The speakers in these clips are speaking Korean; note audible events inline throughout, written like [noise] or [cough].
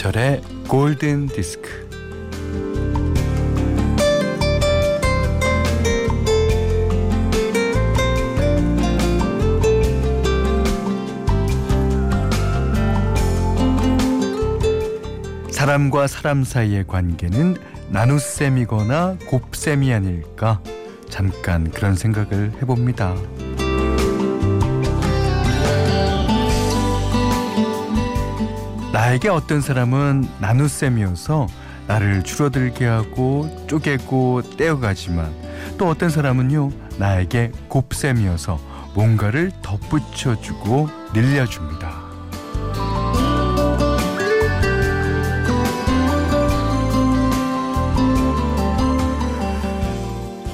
김현철의 골든 디스크. 사람과 사람 사이의 관계는 나눗셈이거나 곱셈이 아닐까 잠깐 그런 생각을 해봅니다. 나에게 어떤 사람은 나눗셈이어서 나를 줄어들게 하고 쪼개고 떼어가지만 또 어떤 사람은요 나에게 곱셈이어서 뭔가를 덧붙여주고 늘려줍니다.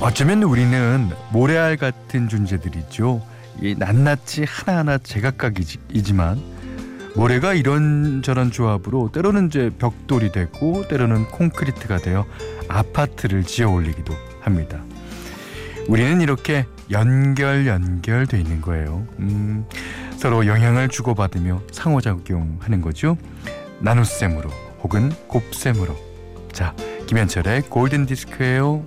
어쩌면 우리는 모래알 같은 존재들이죠. 이 낱낱이 하나하나 제각각이지만 모래가 이런저런 조합으로 때로는 이제 벽돌이 되고 때로는 콘크리트가 되어 아파트를 지어 올리기도 합니다. 우리는 이렇게 연결 연결돼 있는 거예요. 음, 서로 영향을 주고받으며 상호작용하는 거죠. 나눗셈으로 혹은 곱셈으로. 자, 김현철의 골든 디스크예요.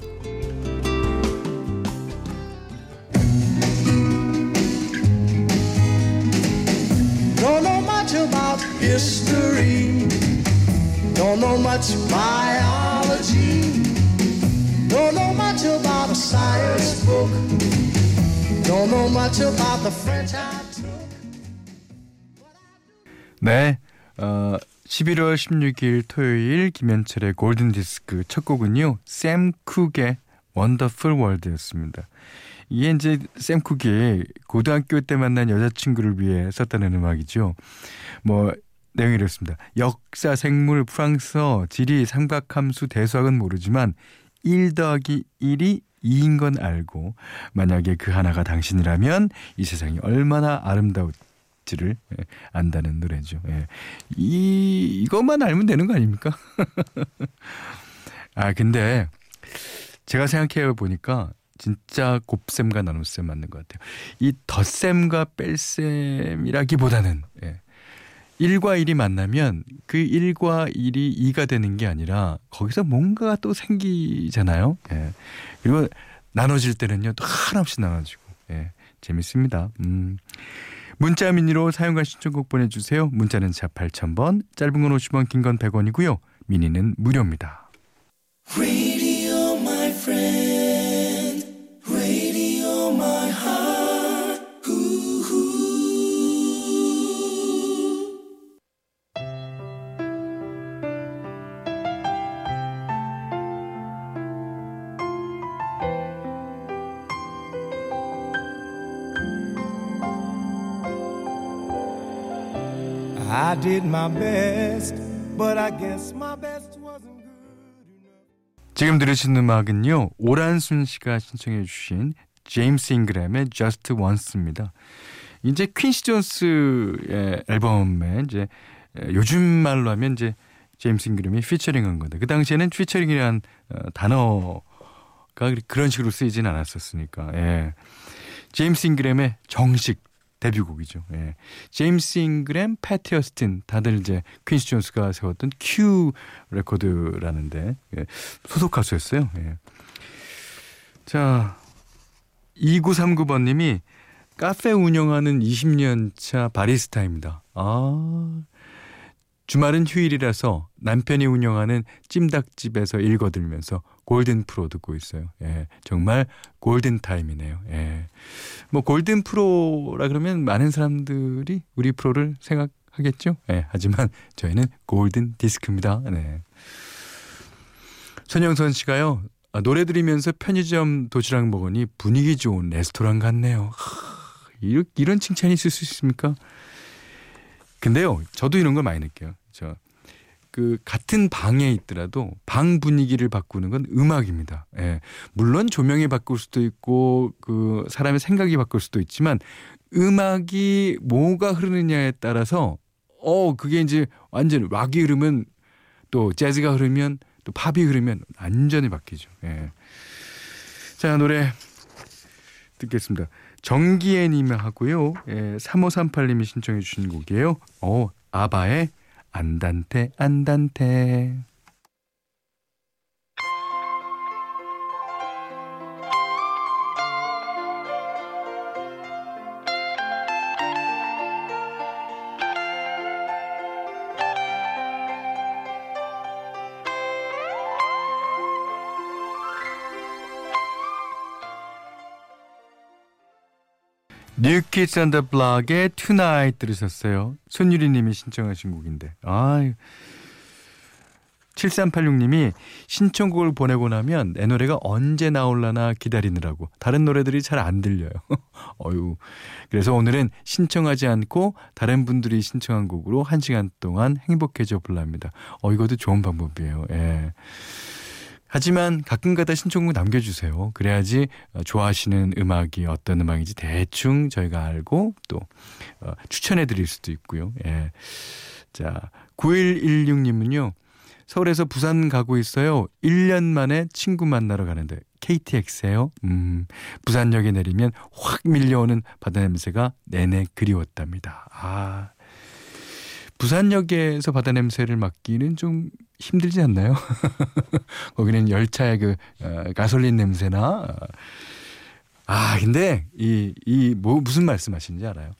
History. Don't know much biology. Don't know much about a science book. Don't know much about the French I took. 네, 어, 11월 16일 토요일 김현철의 골든 디스크 첫 곡은요. 샘 쿡의 원더풀 월드였습니다. 이게 이제 샘 쿡이 고등학교 때 만난 여자친구를 위해 썼다는 음악이죠. 뭐 내용이 이렇습니다. 역사, 생물, 프랑스어, 지리, 삼각함수, 대수학은 모르지만 1 더하기 1이 2인 건 알고 만약에 그 하나가 당신이라면 이 세상이 얼마나 아름다울지를 예, 안다는 노래죠. 예. 이 이것만 알면 되는 거 아닙니까? [laughs] 아 근데 제가 생각해 보니까 진짜 곱셈과 나눗셈 맞는 것 같아요. 이 덧셈과 뺄셈이라기보다는 예. 1과 1이 만나면 그 1과 1이 2가 되는 게 아니라 거기서 뭔가가 또 생기잖아요. 예. 그리고 나눠질 때는요 또 하나없이 나눠지고 예. 재밌습니다. 음. 문자 미니로 사용과 신청곡 보내주세요. 문자는 자 8000번, 짧은 건 50원, 긴 건 100원이고요. 미니는 무료입니다. I did my best, but I guess my best wasn't good. 지금 들으신 음악은요. 오란순 씨가 신청해 주신 제임스 잉그램의 Just Once입니다. 이제 퀸시 존스의 앨범에 이제 요즘 말로 하면 이제 제임스 잉그램이 피처링한 건데 그 당시에는 피처링이란 어, 단어가 그런 식으로 쓰이진 않았었으니까 예. 제임스 잉그램의 정식 데뷔곡이죠. 예. 제임스 잉그램, 패티 어스틴 다들 이제 퀸시 존스가 세웠던 큐 레코드라는데 예. 소속 가수였어요. 예. 자 2939번님이 카페 운영하는 20년 차 바리스타입니다. 아 주말은 휴일이라서 남편이 운영하는 찜닭집에서 일 거들면서 골든 프로 듣고 있어요. 예, 정말 골든 타임이네요. 예. 뭐 골든 프로라 그러면 많은 사람들이 우리 프로를 생각하겠죠. 예, 하지만 저희는 골든 디스크입니다. 네. 손영선 씨가요. 아, 노래 들으면서 편의점 도시락 먹으니 분위기 좋은 레스토랑 같네요. 하, 이런, 이런 칭찬이 있을 수 있습니까? 근데요, 저도 이런 걸 많이 느껴요. 저, 그, 같은 방에 있더라도 방 분위기를 바꾸는 건 음악입니다. 예. 물론 조명이 바꿀 수도 있고, 그, 사람의 생각이 바꿀 수도 있지만, 음악이 뭐가 흐르느냐에 따라서, 어, 그게 이제 완전 락이 흐르면 또 재즈가 흐르면 또 팝이 흐르면 완전히 바뀌죠. 예. 자, 노래 듣겠습니다. 정기애님이 하고요. 예, 3538님이 신청해 주신 곡이에요. 어, 아바의 안단테 안단테 New Kids on the Block의 Tonight 들으셨어요. 손유리 님이 신청하신 곡인데. 아유. 7386님이 신청곡을 보내고 나면 내 노래가 언제 나올라나 기다리느라고 다른 노래들이 잘 안 들려요. [laughs] 어유. 그래서 오늘은 신청하지 않고 다른 분들이 신청한 곡으로 1시간 동안 행복해져 볼랍니다. 어 이것도 좋은 방법이에요. 예. 하지만 가끔가다 신청곡 남겨주세요. 그래야지 어, 좋아하시는 음악이 어떤 음악인지 대충 저희가 알고 또 어, 추천해 드릴 수도 있고요. 예. 자, 9116님은요. 서울에서 부산 가고 있어요. 1년 만에 친구 만나러 가는데 KTX예요. 음, 부산역에 내리면 확 밀려오는 바다 냄새가 내내 그리웠답니다. 아, 부산역에서 바다 냄새를 맡기는 좀 힘들지 않나요? [laughs] 거기는 열차의 그 어, 가솔린 냄새나 어. 아 근데 이 이 뭐 무슨 말씀하시는지 알아요?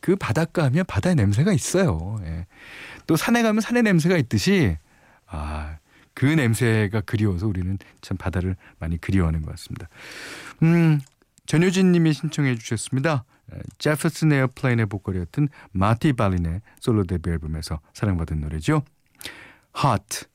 그 바닷가 하면 바다의 냄새가 있어요. 예. 또 산에 가면 산의 냄새가 있듯이 아. 그 냄새가 그리워서 우리는 참 바다를 많이 그리워하는 것 같습니다. 음, 전효진 님이 신청해 주셨습니다. 제퍼슨 에어플레인의 보컬이었던 마티 발린의 솔로 데뷔 앨범에서 사랑받은 노래죠. Hot.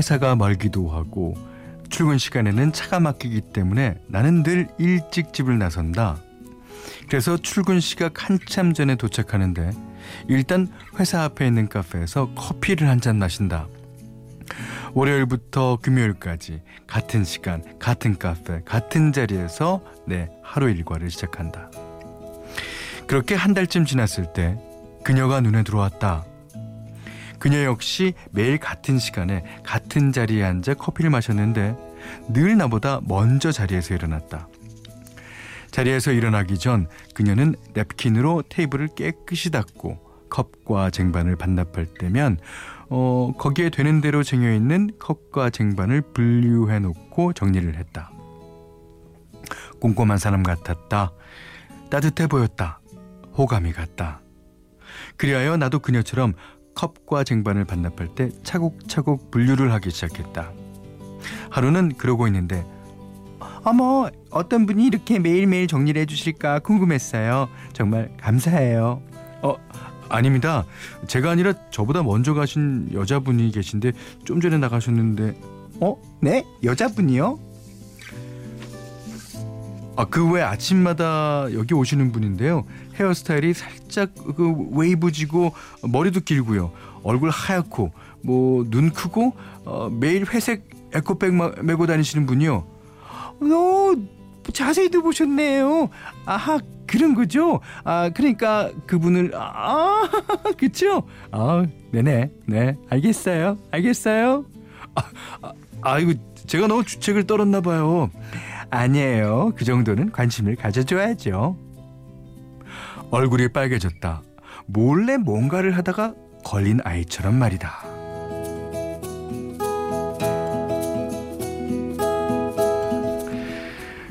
회사가 멀기도 하고 출근 시간에는 차가 막히기 때문에 나는 늘 일찍 집을 나선다. 그래서 출근 시각 한참 전에 도착하는데 일단 회사 앞에 있는 카페에서 커피를 한 잔 마신다. 월요일부터 금요일까지 같은 시간, 같은 카페, 같은 자리에서 내 하루 일과를 시작한다. 그렇게 한 달쯤 지났을 때 그녀가 눈에 들어왔다. 그녀 역시 매일 같은 시간에 같은 자리에 앉아 커피를 마셨는데 늘 나보다 먼저 자리에서 일어났다. 자리에서 일어나기 전 그녀는 냅킨으로 테이블을 깨끗이 닦고 컵과 쟁반을 반납할 때면 어, 거기에 되는 대로 쟁여 있는 컵과 쟁반을 분류해 놓고 정리를 했다. 꼼꼼한 사람 같았다. 따뜻해 보였다. 호감이 갔다. 그리하여 나도 그녀처럼 컵과 쟁반을 반납할 때 차곡차곡 분류를 하기 시작했다. 하루는 그러고 있는데 어머 어떤 분이 이렇게 매일매일 정리를 해주실까 궁금했어요. 정말 감사해요. 어 아닙니다. 제가 아니라 저보다 먼저 가신 여자분이 계신데 좀 전에 나가셨는데 어? 네? 여자분이요? 아, 그 외 아침마다 여기 오시는 분인데요. 헤어스타일이 살짝 그 웨이브지고 머리도 길고요. 얼굴 하얗고 뭐 눈 크고 어, 매일 회색 에코백 메고 다니시는 분이요. 어, 자세히도 보셨네요. 아하 그런 거죠. 아 그러니까 그분을 아 [laughs] 그쵸? 아 네네 네 알겠어요 알겠어요. 아, 아 아이고 제가 너무 주책을 떨었나 봐요. 아니에요. 그 정도는 관심을 가져줘야죠. 얼굴이 빨개졌다. 몰래 뭔가를 하다가 걸린 아이처럼 말이다.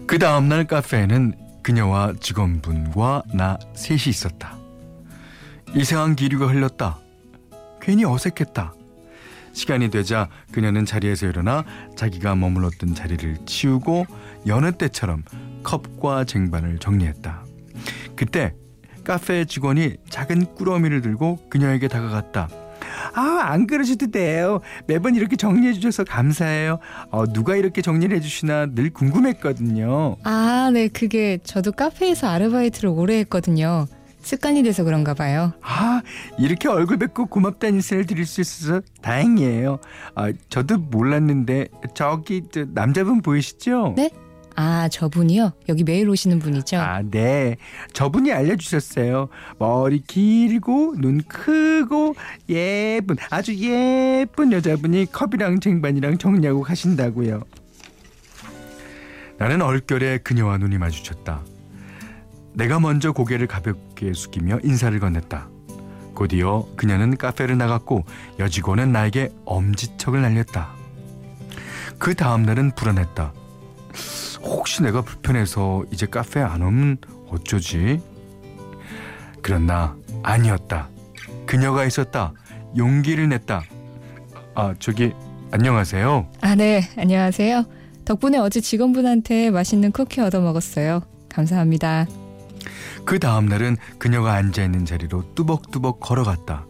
그 다음날 카페에는 그녀와 직원분과 나 셋이 있었다. 이상한 기류가 흘렀다. 괜히 어색했다. 시간이 되자 그녀는 자리에서 일어나 자기가 머물렀던 자리를 치우고 여느 때처럼 컵과 쟁반을 정리했다. 그때 카페 직원이 작은 꾸러미를 들고 그녀에게 다가갔다. 아, 안 그러셔도 돼요. 매번 이렇게 정리해 주셔서 감사해요. 어, 누가 이렇게 정리를 해 주시나 늘 궁금했거든요. 아, 네. 그게 저도 카페에서 아르바이트를 오래 했거든요. 습관이 돼서 그런가 봐요. 아, 이렇게 얼굴 뵙고 고맙다는 인사를 드릴 수 있어서 다행이에요. 아, 저도 몰랐는데 저기 저 남자분 보이시죠? 네? 아, 저분이요? 여기 매일 오시는 분이죠? 아, 네. 저분이 알려주셨어요. 머리 길고, 눈 크고, 예쁜, 아주 예쁜 여자분이 컵이랑 쟁반이랑 정리하고 가신다고요. 나는 얼결에 그녀와 눈이 마주쳤다. 내가 먼저 고개를 가볍게 숙이며 인사를 건넸다. 곧이어 그녀는 카페를 나갔고 여직원은 나에게 엄지척을 날렸다. 그 다음날은 불안했다. 혹시 내가 불편해서 이제 카페에 안 오면 어쩌지? 그러나 아니었다. 그녀가 있었다. 용기를 냈다. 아, 저기 안녕하세요. 아, 네. 안녕하세요. 덕분에 어제 직원분한테 맛있는 쿠키 얻어 먹었어요. 감사합니다. 그 다음 날은 그녀가 앉아 있는 자리로 뚜벅뚜벅 걸어갔다.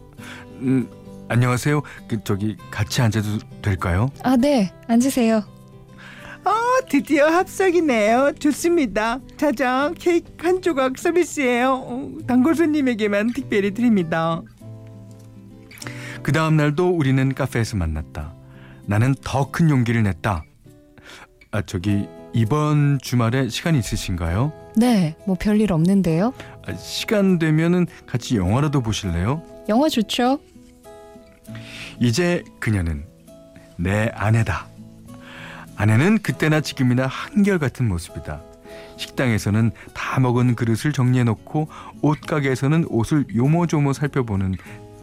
음, 안녕하세요. 그 저기 같이 앉아도 될까요? 아, 네. 앉으세요. 어, 드디어 합석이네요. 좋습니다. 자자, 케이크 한 조각 서비스예요. 어, 단골 손님에게만 특별히 드립니다. 그 다음 날도 우리는 카페에서 만났다. 나는 더 큰 용기를 냈다. 아, 저기 이번 주말에 시간 있으신가요? 네. 뭐 별일 없는데요? 아, 시간 되면은 같이 영화라도 보실래요? 영화 좋죠? 이제 그녀는 내 아내다. 아내는 그때나 지금이나 한결같은 모습이다. 식당에서는 다 먹은 그릇을 정리해놓고 옷가게에서는 옷을 요모조모 살펴보는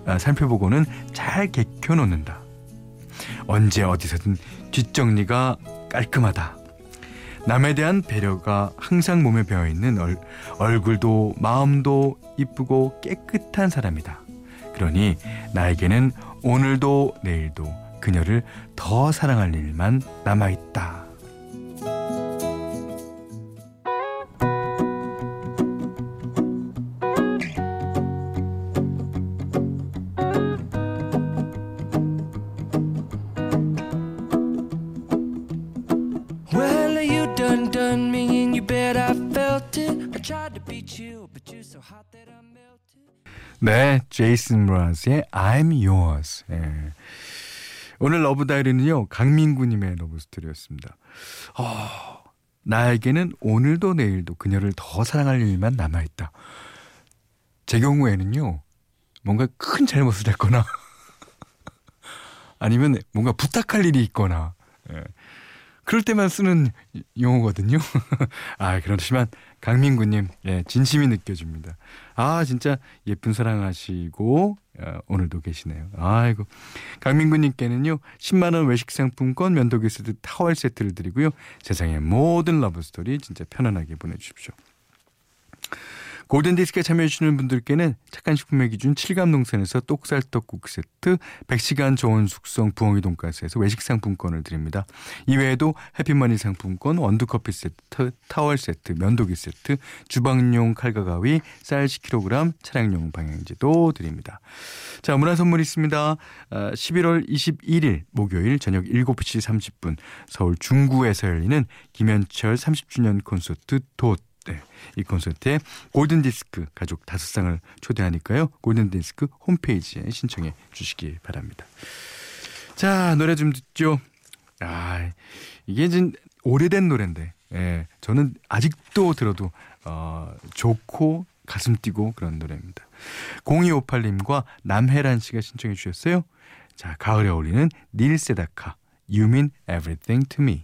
아, 살펴보고는 잘 개켜놓는다. 언제 어디서든 뒷정리가 깔끔하다. 남에 대한 배려가 항상 몸에 배어 있는 얼, 얼굴도 마음도 이쁘고 깨끗한 사람이다. 그러니 나에게는 오늘도 내일도 그녀를 더 사랑할 일만 남아 있다. 네, 제이슨 므라즈의 I'm Yours. 예. 오늘 Love Diary는요 강민구님의 love story였습니다. 어, 나에게는 오늘도 내일도 그녀를 더 사랑할 일만 남아 있다. 제 경우에는요 뭔가 큰 잘못을 했거나 [laughs] 아니면 뭔가 부탁할 일이 있거나 예. 그럴 때만 쓰는 용어거든요. [laughs] 아, 그렇지만 강민구님, 예, 진심이 느껴집니다. 아, 진짜 예쁜 사랑하시고, 어, 오늘도 계시네요. 아이고. 강민구 님께는요, 10만 원 외식 상품권 면도기 세트 타월 세트를 드리고요. 세상의 모든 love story 진짜 편안하게 보내 주십시오. 골든디스크에 참여해주시는 분들께는 착한 식품의 기준 칠갑농산에서 똑살떡국 세트, 100시간 저온 숙성 부엉이 돈가스에서 외식 상품권을 드립니다. 이외에도 해피머니 상품권, 원두커피 세트, 타월 세트, 면도기 세트, 주방용 칼과 가위, 쌀 10kg, 차량용 방향제도 드립니다. 자, 문화 선물 있습니다. 11월 21일 목요일 저녁 7시 30분 서울 중구에서 열리는 김현철 30주년 콘서트 돛 네, 이 콘서트에 골든디스크 가족 다섯 상을 초대하니까요. 골든디스크 홈페이지에 신청해 주시기 바랍니다. 자, 노래 좀 듣죠. 아, 이게 진 오래된 노래인데, 예, 저는 아직도 들어도 어, 좋고 가슴 뛰고 그런 노래입니다. 0258님과 남혜란 씨가 신청해 주셨어요. 자, 가을에 어울리는 닐 세다카, You Mean Everything to Me.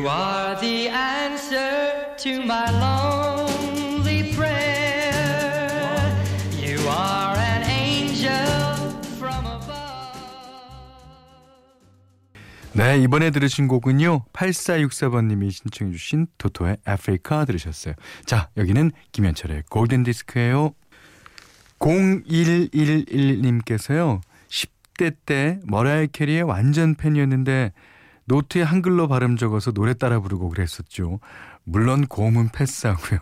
You are the answer to my lonely prayer. You are an angel from above. 네, 이번에 들으신 곡은요. 8464번님이 신청해 주신 토토의 아프리카 들으셨어요. 자, 여기는 김현철의 골든 디스크예요. 0111님께서요. 10대 때 머라이 캐리의 완전 팬이었는데 노트에 한글로 발음 적어서 노래 따라 부르고 그랬었죠. 물론 고음은 패스하고요.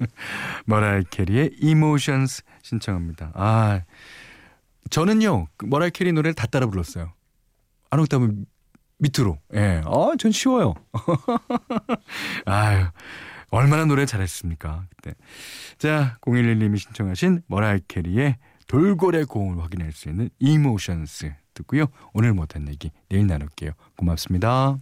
[laughs] 머라이 캐리의 Emotions 신청합니다. 아, 저는요 그 머라이 캐리 노래를 다 따라 불렀어요. 한 옥타브 밑으로. 예. 아, 전 쉬워요. [laughs] 아유. 얼마나 노래 잘했습니까, 그때. 자, 011님이 신청하신 머라이 캐리의 돌고래 고음을 확인할 수 있는 Emotions 듣고요. 오늘 못한 얘기 내일 나눌게요. 고맙습니다.